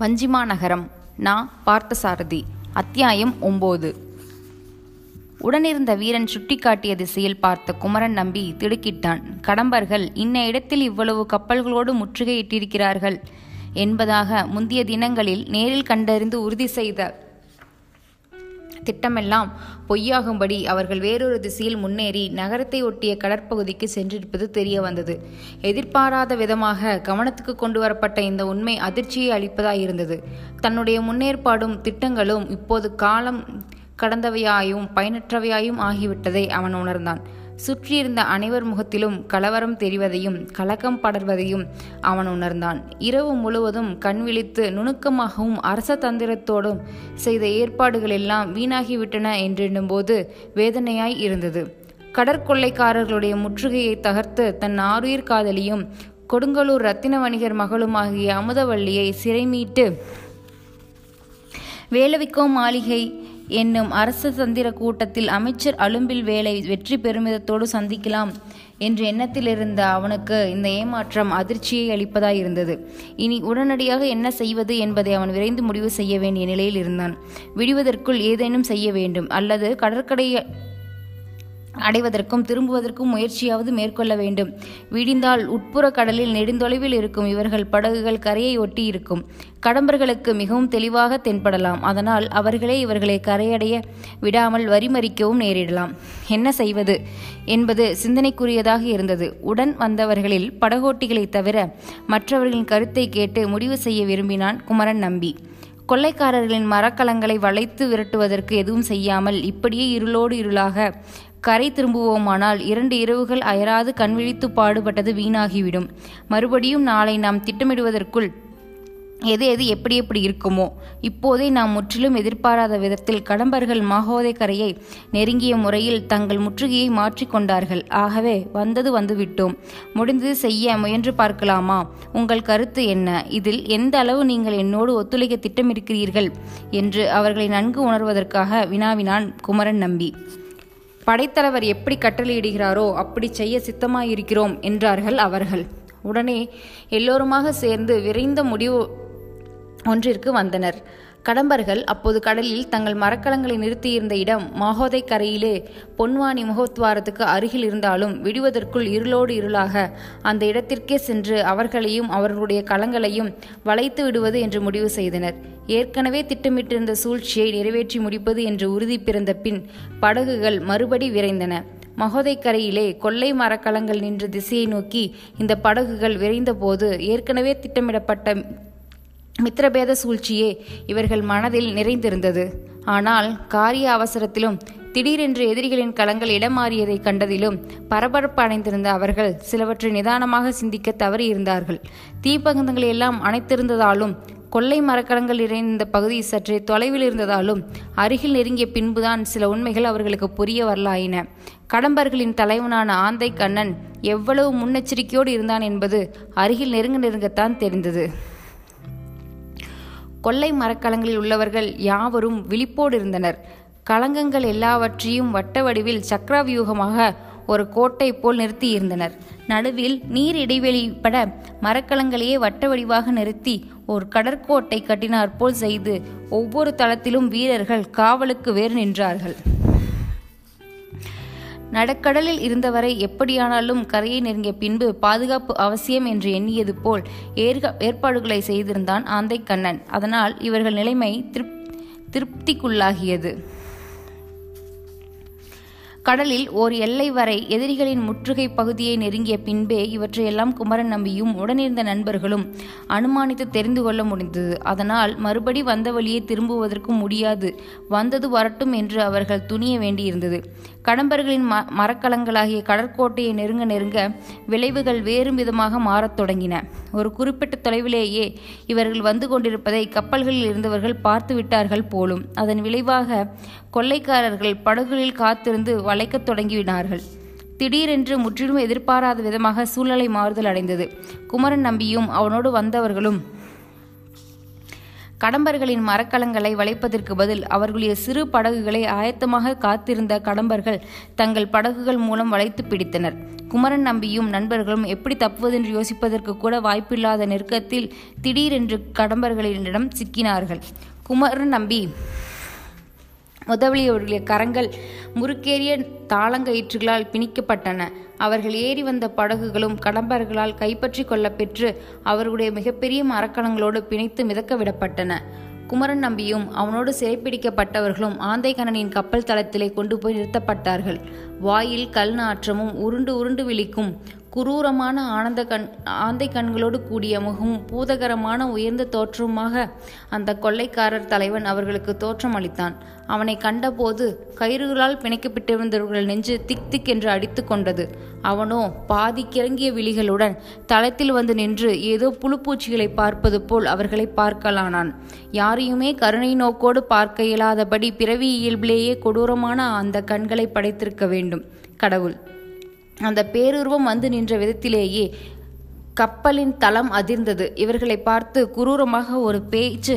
வஞ்சிமா நகரம் நான் பார்த்தசாரதி அத்தியாயம் ஒம்போது. உடனிருந்த வீரன் சுட்டிக்காட்டிய திசையில் பார்த்த குமரன் நம்பி திடுக்கிட்டான். கடம்பர்கள் இன்ன இடத்தில் இவ்வளவு கப்பல்களோடு முற்றுகையிட்டிருக்கிறார்கள் என்பதாக முந்திய தினங்களில் நேரில் கண்டறிந்து உறுதி செய்த திட்டமெல்லாம் பொய்யாகும்படி அவர்கள் வேறொரு திசையில் முன்னேறி நகரத்தை ஒட்டிய கடற்பகுதிக்கு சென்றிருப்பது தெரிய வந்தது எதிர்பாராத விதமாக கவனத்துக்கு கொண்டு வரப்பட்ட இந்த உண்மை அதிர்ச்சியை அளிப்பதாயிருந்தது. தன்னுடைய முன்னேற்பாடும் திட்டங்களும் இப்போது காலம் கடந்தவையாயும் பயனற்றவையாயும் ஆகிவிட்டதை அவன் உணர்ந்தான். சுற்றியிருந்த அனைவர் முகத்திலும் கலவரம் தெரிவதையும் கலக்கம் படர்வதையும் அவன் உணர்ந்தான். இரவு முழுவதும் கண் விழித்து நுணுக்கமாகவும் அரச தந்திரத்தோடும் செய்த ஏற்பாடுகள் எல்லாம் வீணாகிவிட்டன என்றெண்ணும்போது வேதனையாய் இருந்தது. கடற்கொள்ளைக்காரர்களுடைய முற்றுகையை தகர்த்து தன் ஆருயிர் காதலியும் கொடுங்கலூர் ரத்தின வணிகர் மகளுமாகிய அமுதவல்லியை சிறைமீட்டு வேலவிக்கோ மாளிகை என்னும் அரச தந்திர கூட்டத்தில் அமைச்சர் அலும்பில் வேலை வெற்றி பெருமிதத்தோடு சந்திக்கலாம் என்ற எண்ணத்தில் இருந்த அவனுக்கு இந்த ஏமாற்றம் அதிர்ச்சியை அளிப்பதாய் இருந்தது. இனி உடனடியாக என்ன செய்வது என்பதை அவன் விரைந்து முடிவு செய்ய வேண்டிய நிலையில் இருந்தான். விடுவதற்குள் ஏதேனும் செய்ய வேண்டும். அல்லது கடற்கரை அடைவதற்கும் திரும்புவதற்கும் முயற்சியாவது மேற்கொள்ள வேண்டும். விடிந்தால் உட்புற கடலில் நெடுந்தொலைவில் இருக்கும் இவர்கள் படகுகள் கரையை ஒட்டி இருக்கும். கடம்பர்களுக்கு மிகவும் தெளிவாக தென்படலாம். அதனால் அவர்களே இவர்களை கரையடைய விடாமல் வரிமறிக்கவும் நேரிடலாம். என்ன செய்வது? என்பது சிந்தனைக்குரியதாக இருந்தது. உடன் வந்தவர்களில் படகோட்டிகளை தவிர மற்றவர்களின் கருத்தை கேட்டு முடிவு செய்ய விரும்பினான் குமரன் நம்பி. கொள்ளைக்காரர்களின் மரக்கலங்களை வளைத்து விரட்டுவதற்கு எதுவும் செய்யாமல் இப்படியே இருளோடு இருளாக கரை திரும்புவோமானால் இரண்டு இரவுகள் அயராது கண்விழித்து பாடுபட்டது வீணாகிவிடும். மறுபடியும் நாளை நாம் திட்டமிடுவதற்குள் எது எது எப்படி எப்படி இருக்குமோ இப்போதே நாம் முற்றிலும் எதிர்பாராத விதத்தில் கடம்பர்கள் மாகோதை கரையை நெருங்கிய முறையில் தங்கள் முற்றுகையை மாற்றிக்கொண்டார்கள் ஆகவே வந்தது வந்துவிட்டோம். முடிந்தது செய்ய முயன்று பார்க்கலாமா? உங்கள் கருத்து என்ன? இதில் எந்த அளவு நீங்கள் என்னோடு ஒத்துழைக்க திட்டமிருக்கிறீர்கள் என்று அவர்களை நன்கு உணர்வதற்காக வினாவினான் குமரன் நம்பி. படைத்தலைவர் எப்படி கட்டளையிடுகிறாரோ அப்படி செய்ய சித்தமாயிருக்கிறோம் என்றார்கள் அவர்கள். உடனே எல்லோருமாக சேர்ந்து விரைந்த முடிவு ஒன்றிற்கு வந்தனர். கடம்பர்கள் அப்போது கடலில் தங்கள் மரக்கலங்களை நிறுத்தியிருந்த இடம் மாகோதை கரையிலே பொன்வானி முகத்வாரத்துக்கு அருகில் இருந்தாலும் விடுவதற்குள் இருளோடு இருளாக அந்த இடத்திற்கே சென்று அவர்களையும் அவர்களுடைய களங்களையும் வளைத்து விடுவது என்று முடிவு செய்தனர். ஏற்கனவே திட்டமிட்டிருந்த சூழ்ச்சியை நிறைவேற்றி முடிப்பது என்று உறுதி பிறந்த பின் படகுகள் மறுபடி விரைந்தன. மகோதை கரையிலே கொள்ளை மரக்கலங்கள் நின்ற திசையை நோக்கி இந்த படகுகள் விரைந்தபோது ஏற்கனவே திட்டமிடப்பட்ட மித்திரபேத சூழ்ச்சியே இவர்கள் மனதில் நிறைந்திருந்தது. ஆனால் காரிய அவசரத்திலும் திடீரென்று எதிரிகளின் களங்கள் இடமாறியதை கண்டதிலும் பரபரப்பு அடைந்திருந்த அவர்கள் சிலவற்றை நிதானமாக சிந்திக்க தவறியிருந்தார்கள். தீப்பகந்தங்களை எல்லாம் அணைத்திருந்ததாலும் கொள்ளை மரக்கலங்கள் நிறைந்த பகுதி சற்றே தொலைவில் இருந்ததாலும் அருகில் நெருங்கிய பின்புதான் சில உண்மைகள் அவர்களுக்கு புரிய வரலாயின. கடம்பர்களின் தலைவனான ஆந்தை கண்ணன் எவ்வளவு முன்னெச்சரிக்கையோடு இருந்தான் என்பது அருகில் நெருங்க நெருங்கத்தான் தெரிந்தது. கொள்ளை மரக்கலங்களில் உள்ளவர்கள் யாவரும் விழிப்போடு இருந்தனர். களங்கங்கள் எல்லாவற்றையும் வட்ட வடிவில் சக்கரவியூகமாக ஒரு கோட்டை போல் நிறுத்தியிருந்தனர் நடுவில் நீர் இடைவெளிப்பட மரக்கலங்களையே வட்ட வடிவாக நிறுத்தி ஒரு கடற்கோட்டை கட்டினார் போல் செய்து ஒவ்வொரு தளத்திலும் வீரர்கள் காவலுக்கு வேறு நின்றார்கள். நடக்கடலில் இருந்தவரை எப்படியானாலும் கரையை நெருங்கிய பின்பு பாதுகாப்பு அவசியம் என்று எண்ணியது போல் ஏற்க ஏற்பாடுகளை செய்திருந்தான் ஆந்தைக்கண்ணன். அதனால் இவர்கள் நிலைமை திருப் திருப்திக்குள்ளாகியது. கடலில் ஓர் எல்லை வரை எதிரிகளின் முற்றுகை பகுதியை நெருங்கிய பின்பே இவற்றையெல்லாம் குமரன் நம்பியும் உடனிருந்த நண்பர்களும் அனுமானித்து தெரிந்து கொள்ள முடிந்தது. அதனால் மறுபடி வந்த வழியே திரும்புவதற்கும் முடியாது. வந்தது வரட்டும் என்று அவர்கள் துணிய வேண்டியிருந்தது. கடம்பர்களின் ம மரக்கலங்களாகிய கடற்கோட்டையை நெருங்க நெருங்க விளைவுகள் வேறு விதமாக மாறத் தொடங்கின. ஒரு குறிப்பிட்ட தொலைவிலேயே இவர்கள் வந்து கொண்டிருப்பதை கப்பல்களில் இருந்தவர்கள் பார்த்து விட்டார்கள் போலும் அதன் விளைவாக கொள்ளைக்காரர்கள் படகுகளில் காத்திருந்து வளைக்கத் தொடங்கிவிட்டார்கள் திடீரென்று முற்றிலும் எதிர்பாராத விதமாக சூழ்நிலை மாறுதல் அடைந்தது. குமரன் நம்பியும் அவனோடு வந்தவர்களும் கடம்பர்களின் மரக்கலங்களை வளைப்பதற்கு பதில் அவர்களுடைய சிறு படகுகளை ஆயத்தமாக காத்திருந்த கடம்பர்கள் தங்கள் படகுகள் மூலம் வளைத்து பிடித்தனர். குமரன் நம்பியும் நண்பர்களும் எப்படி தப்புவதென்று யோசிப்பதற்கு கூட வாய்ப்பில்லாத நெருக்கத்தில் திடீரென்று கடம்பர்களிடம் சிக்கினார்கள். குமரன் நம்பி முதலியவர்களுடைய கரங்கள் முறுக்கேறிய தாளங்கயிற்றுகளால் பிணிக்கப்பட்டன. அவர்கள் ஏறி வந்த படகுகளும் கடம்பர்களால் கைப்பற்றி கொள்ளப்பெற்று அவர்களுடைய மிகப்பெரிய மரக்கலங்களோடு பிணைத்து மிதக்க விடப்பட்டன. குமரன் நம்பியும் அவனோடு சிறைப்பிடிக்கப்பட்டவர்களும் ஆந்தைகணனின் கப்பல் தளத்திலே கொண்டு போய் நிறுத்தப்பட்டார்கள். வாயில் கல் நாற்றமும் உருண்டு உருண்டு விழிக்கும் குரூரமான ஆனந்த கண் ஆந்தை கண்களோடு கூடிய முகமும் பூதகரமான உயர்ந்த தோற்றமாக அந்த கொள்ளைக்காரர் தலைவன் அவர்களுக்கு தோற்றம் அளித்தான். அவனை கண்டபோது கயிறுகளால் பிணைக்கப்பட்டிருந்தவர்கள் நெஞ்சு திக் திக் என்று அடித்து கொண்டது. அவனோ பாதி கிறங்கிய விழிகளுடன் தளத்தில் வந்து நின்று ஏதோ புழுப்பூச்சிகளை பார்ப்பது போல் அவர்களை பார்க்கலானான். யாரையுமே கருணை நோக்கோடு பார்க்க இயலாதபடி பிறவி இயல்பிலேயே கொடூரமான அந்த கண்களை படைத்திருக்க வேண்டும். கடவுள். அந்த பேருருவம் வந்து நின்ற விதத்திலேயே கப்பலின் தளம் அதிர்ந்தது. இவர்களை பார்த்து குரூரமாக ஒரு பேச்சு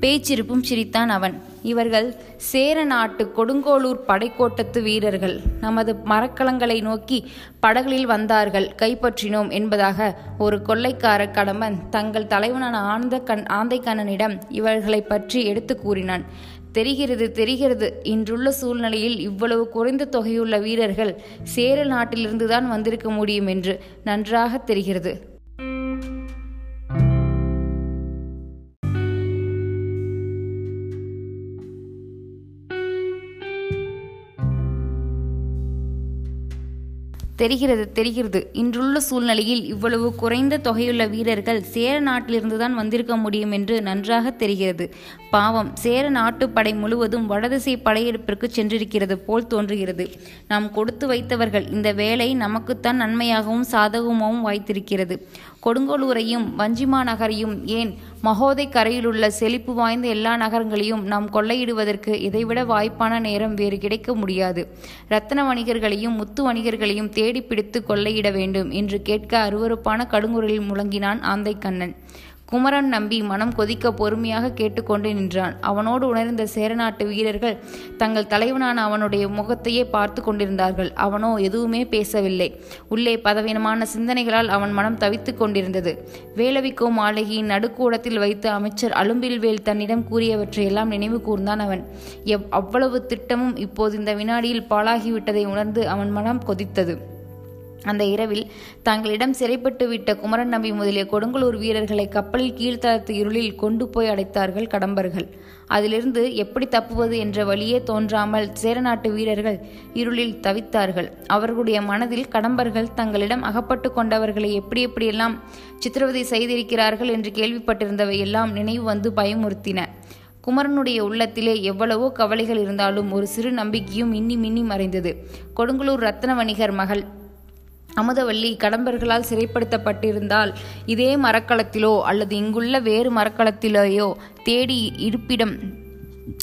பேச்சிருப்பும் சிரித்தான் அவன். இவர்கள் சேர நாட்டு கொடுங்கோளூர் படைக்கோட்டத்து வீரர்கள். நமது மரக்கலங்களை நோக்கி படகளில் வந்தார்கள். கைப்பற்றினோம் என்பதாக ஒரு கொள்ளைக்கார கடம்பன் தங்கள் தலைவனான ஆனந்த கண் ஆந்தைக்கண்ணனிடம் இவர்களை பற்றி எடுத்து கூறினான். தெரிகிறது தெரிகிறது. இன்றுள்ள சூழ்நிலையில் இவ்வளவு குறைந்த தொகையுள்ள வீரர்கள் சேர நாட்டிலிருந்துதான் வந்திருக்க முடியும் என்று நன்றாக தெரிகிறது. தெரிகிறது தெரிகிறது. இன்றுள்ள சூழ்நிலையில் இவ்வளவு குறைந்த தொகையுள்ள வீரர்கள் சேர நாட்டிலிருந்துதான் வந்திருக்க முடியும் என்று நன்றாக தெரிகிறது. பாவம் சேர நாட்டு படை முழுவதும் வடதிசை படையெடுப்பிற்கு சென்றிருக்கிறது போல் தோன்றுகிறது. நாம் கொடுத்து வைத்தவர்கள் இந்த வேலை நமக்குத்தான் நன்மையாகவும் சாதகமாகவும் வாய்த்திருக்கிறது. கொடுங்கோளூரையும் வஞ்சிமா நகரையும் ஏன் மகோதை கரையிலுள்ள செழிப்பு வாய்ந்த எல்லா நகரங்களையும் நாம் கொள்ளையிடுவதற்கு இதைவிட வாய்ப்பான நேரம் வேறு கிடைக்க முடியாது. ரத்தன வணிகர்களையும் முத்து வணிகர்களையும் தேடி பிடித்து கொள்ளையிட வேண்டும் என்று கேட்க அருவறுப்பான கடுங்குரலில் முழங்கினான் ஆந்தை கண்ணன் குமரன் நம்பி மனம் கொதிக்க பொறுமையாக கேட்டுக்கொண்டு நின்றான். அவனோடு உணர்ந்த சேரநாட்டு வீரர்கள் தங்கள் தலைவனான அவனுடைய முகத்தையே பார்த்து கொண்டிருந்தார்கள். அவனோ எதுவுமே பேசவில்லை. உள்ளே பதவீனமான சிந்தனைகளால் அவன் மனம் தவித்துக் கொண்டிருந்தது. வேலவிக்கோ மாளிகையின் நடுக்கூடத்தில் வைத்து அமைச்சர் அலும்பில்வேல் தன்னிடம் கூறியவற்றையெல்லாம் நினைவு கூர்ந்தான் அவன். எவ் அவ்வளவு திட்டமும் இப்போது இந்த வினாடியில் பாழாகிவிட்டதை உணர்ந்து அவன் மனம் கொதித்தது. அந்த இரவில் தங்களிடம் சிறைப்பட்டு விட்ட குமரன் நம்பி முதலிய கொடுங்கலூர் வீரர்களை கப்பலில் கீழ்த்தளத்து இருளில் கொண்டு போய் அடைத்தார்கள் கடம்பர்கள். அதிலிருந்து எப்படி தப்புவது என்ற வழியே தோன்றாமல் சேரநாட்டு வீரர்கள் இருளில் தவித்தார்கள். அவர்களுடைய மனதில் கடம்பர்கள் தங்களிடம் அகப்பட்டு கொண்டவர்களை எப்படி எப்படியெல்லாம் சித்திரவதை செய்திருக்கிறார்கள் என்று கேள்விப்பட்டிருந்தவை எல்லாம் நினைவு வந்து பயமுறுத்தின. குமரனுடைய உள்ளத்திலே எவ்வளவோ கவலைகள் இருந்தாலும் ஒரு சிறு நம்பிக்கையும் மின்னி மின்னி மறைந்தது. கொடுங்கலூர் ரத்ன வணிகர் மகள் அமுதவல்லி கடம்பர்களால் சிறைப்படுத்தப்பட்டிருந்தால் இதே மரக்களத்திலோ அல்லது இங்குள்ள வேறு மரக்களத்திலேயோ தேடி இருப்பிடம்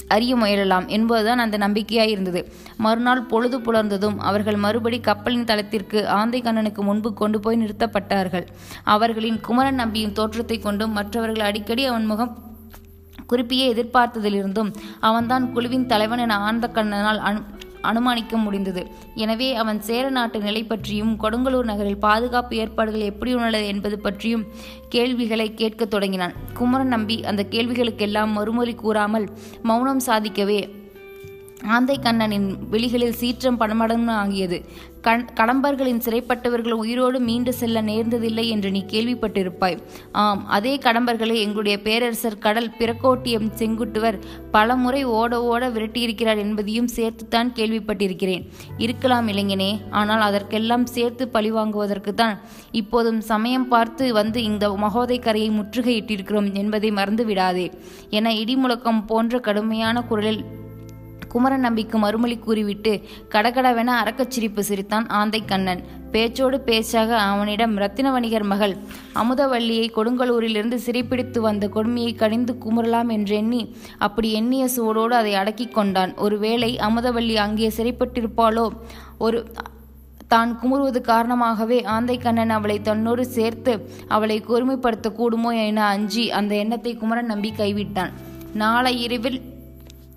அறிய முயலலாம் என்பதுதான் அந்த நம்பிக்கையாய் இருந்தது மறுநாள் பொழுது புலர்ந்ததும் அவர்கள் மறுபடி கப்பலின் தளத்திற்கு ஆந்தை கண்ணனுக்கு முன்பு கொண்டு போய் நிறுத்தப்பட்டார்கள். அவர்களின் குமரன் நம்பியின் தோற்றத்தை கொண்டும் மற்றவர்கள் அடிக்கடி அவன் முகம் குறிப்பியே எதிர்பார்த்ததிலிருந்தும் அவன்தான் குழுவின் தலைவன் என ஆனந்த கண்ணனால் அனு அனுமானிக்க முடிந்தது. எனவே அவன் சேர நாட்டு நிலை பற்றியும் கொடுங்கலூர் நகரில் பாதுகாப்பு ஏற்பாடுகள் எப்படி உள்ளது என்பது பற்றியும் கேள்விகளை கேட்கத் தொடங்கினான். குமரன் நம்பி அந்த கேள்விகளுக்கெல்லாம் மறுமொழி கூறாமல் மௌனம் சாதிக்கவே ஆந்தை கண்ணனின் விழிகளில் சீற்றம் பணமடங்கு ஆகியது கண் கடம்பர்களின் சிறைப்பட்டவர்கள் உயிரோடு மீண்டு செல்ல நேர்ந்ததில்லை என்று நீ கேள்விப்பட்டிருப்பாய். ஆம் அதே கடம்பர்களை எங்களுடைய பேரரசர் கடல் பிறக்கோட்டியம் செங்குட்டுவர் பல முறை ஓட ஓட விரட்டியிருக்கிறார் என்பதையும் சேர்த்துத்தான் கேள்விப்பட்டிருக்கிறேன். இருக்கலாம் இளைஞனே ஆனால் அதற்கெல்லாம் சேர்த்து பழிவாங்குவதற்குத்தான் இப்போதும் சமயம் பார்த்து வந்து இந்த மகோதை கரையை முற்றுகையிட்டிருக்கிறோம் என்பதை மறந்துவிடாதே. என இடிமுழக்கம் போன்ற கடுமையான குரலில் குமரன் நம்பிக்கு மறுமொழி கூறிவிட்டு கடகடவென அரக்கச்சிரிப்பு சிரித்தான் ஆந்தை கண்ணன். பேச்சோடு பேச்சாக அவனிடம் ரத்தின வணிகர் மகள் அமுதவள்ளியை கொடுங்கலூரிலிருந்து சிறைப்பிடித்து வந்த கொடுமையை கடிந்து குமுறலாம் என்றெண்ணி அப்படி எண்ணிய சூடோடு அதை அடக்கிக் கொண்டான். ஒருவேளை அமுதவள்ளி அங்கே சிறைப்பட்டிருப்பாளோ? ஒரு தான் குமுறுவது காரணமாகவே ஆந்தை கண்ணன் அவளை தன்னோடு சேர்த்து அவளை கொடுமைப்படுத்த கூடுமோ என அஞ்சி அந்த எண்ணத்தை குமரன் நம்பி கைவிட்டான். நாளை இரவில்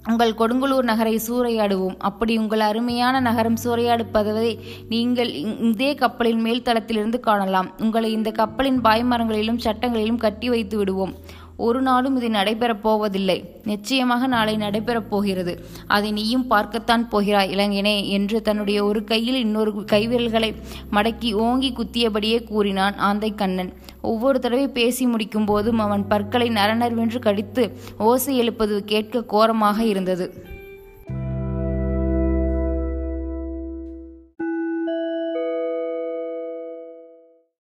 உங்கள் கொடுங்கலூர் நகரை சூறையாடுவோம். அப்படி உங்கள் அருமையான நகரம் சூறையாடுப்பதை நீங்கள் இதே கப்பலின் மேல் தளத்திலிருந்து காணலாம். உங்களை இந்த கப்பலின் பாய்மரங்களிலும் சட்டங்களிலும் கட்டி வைத்து விடுவோம். ஒரு நாளும் இது நடைபெறப் போவதில்லை. நிச்சயமாக நாளை நடைபெறப் போகிறது. அதை நீயும் பார்க்கத்தான் போகிறாய் இளைஞனே என்று தன்னுடைய ஒரு கையில் இன்னொரு கைவிரல்களை மடக்கி ஓங்கி குத்தியபடியே கூறினான் ஆந்தை கண்ணன் ஒவ்வொரு தடவை பேசி முடிக்கும் போதும் அவன் பற்களை நரநரவென்று கடித்து ஓசை எழுப்பது கேட்க கோரமாக இருந்தது.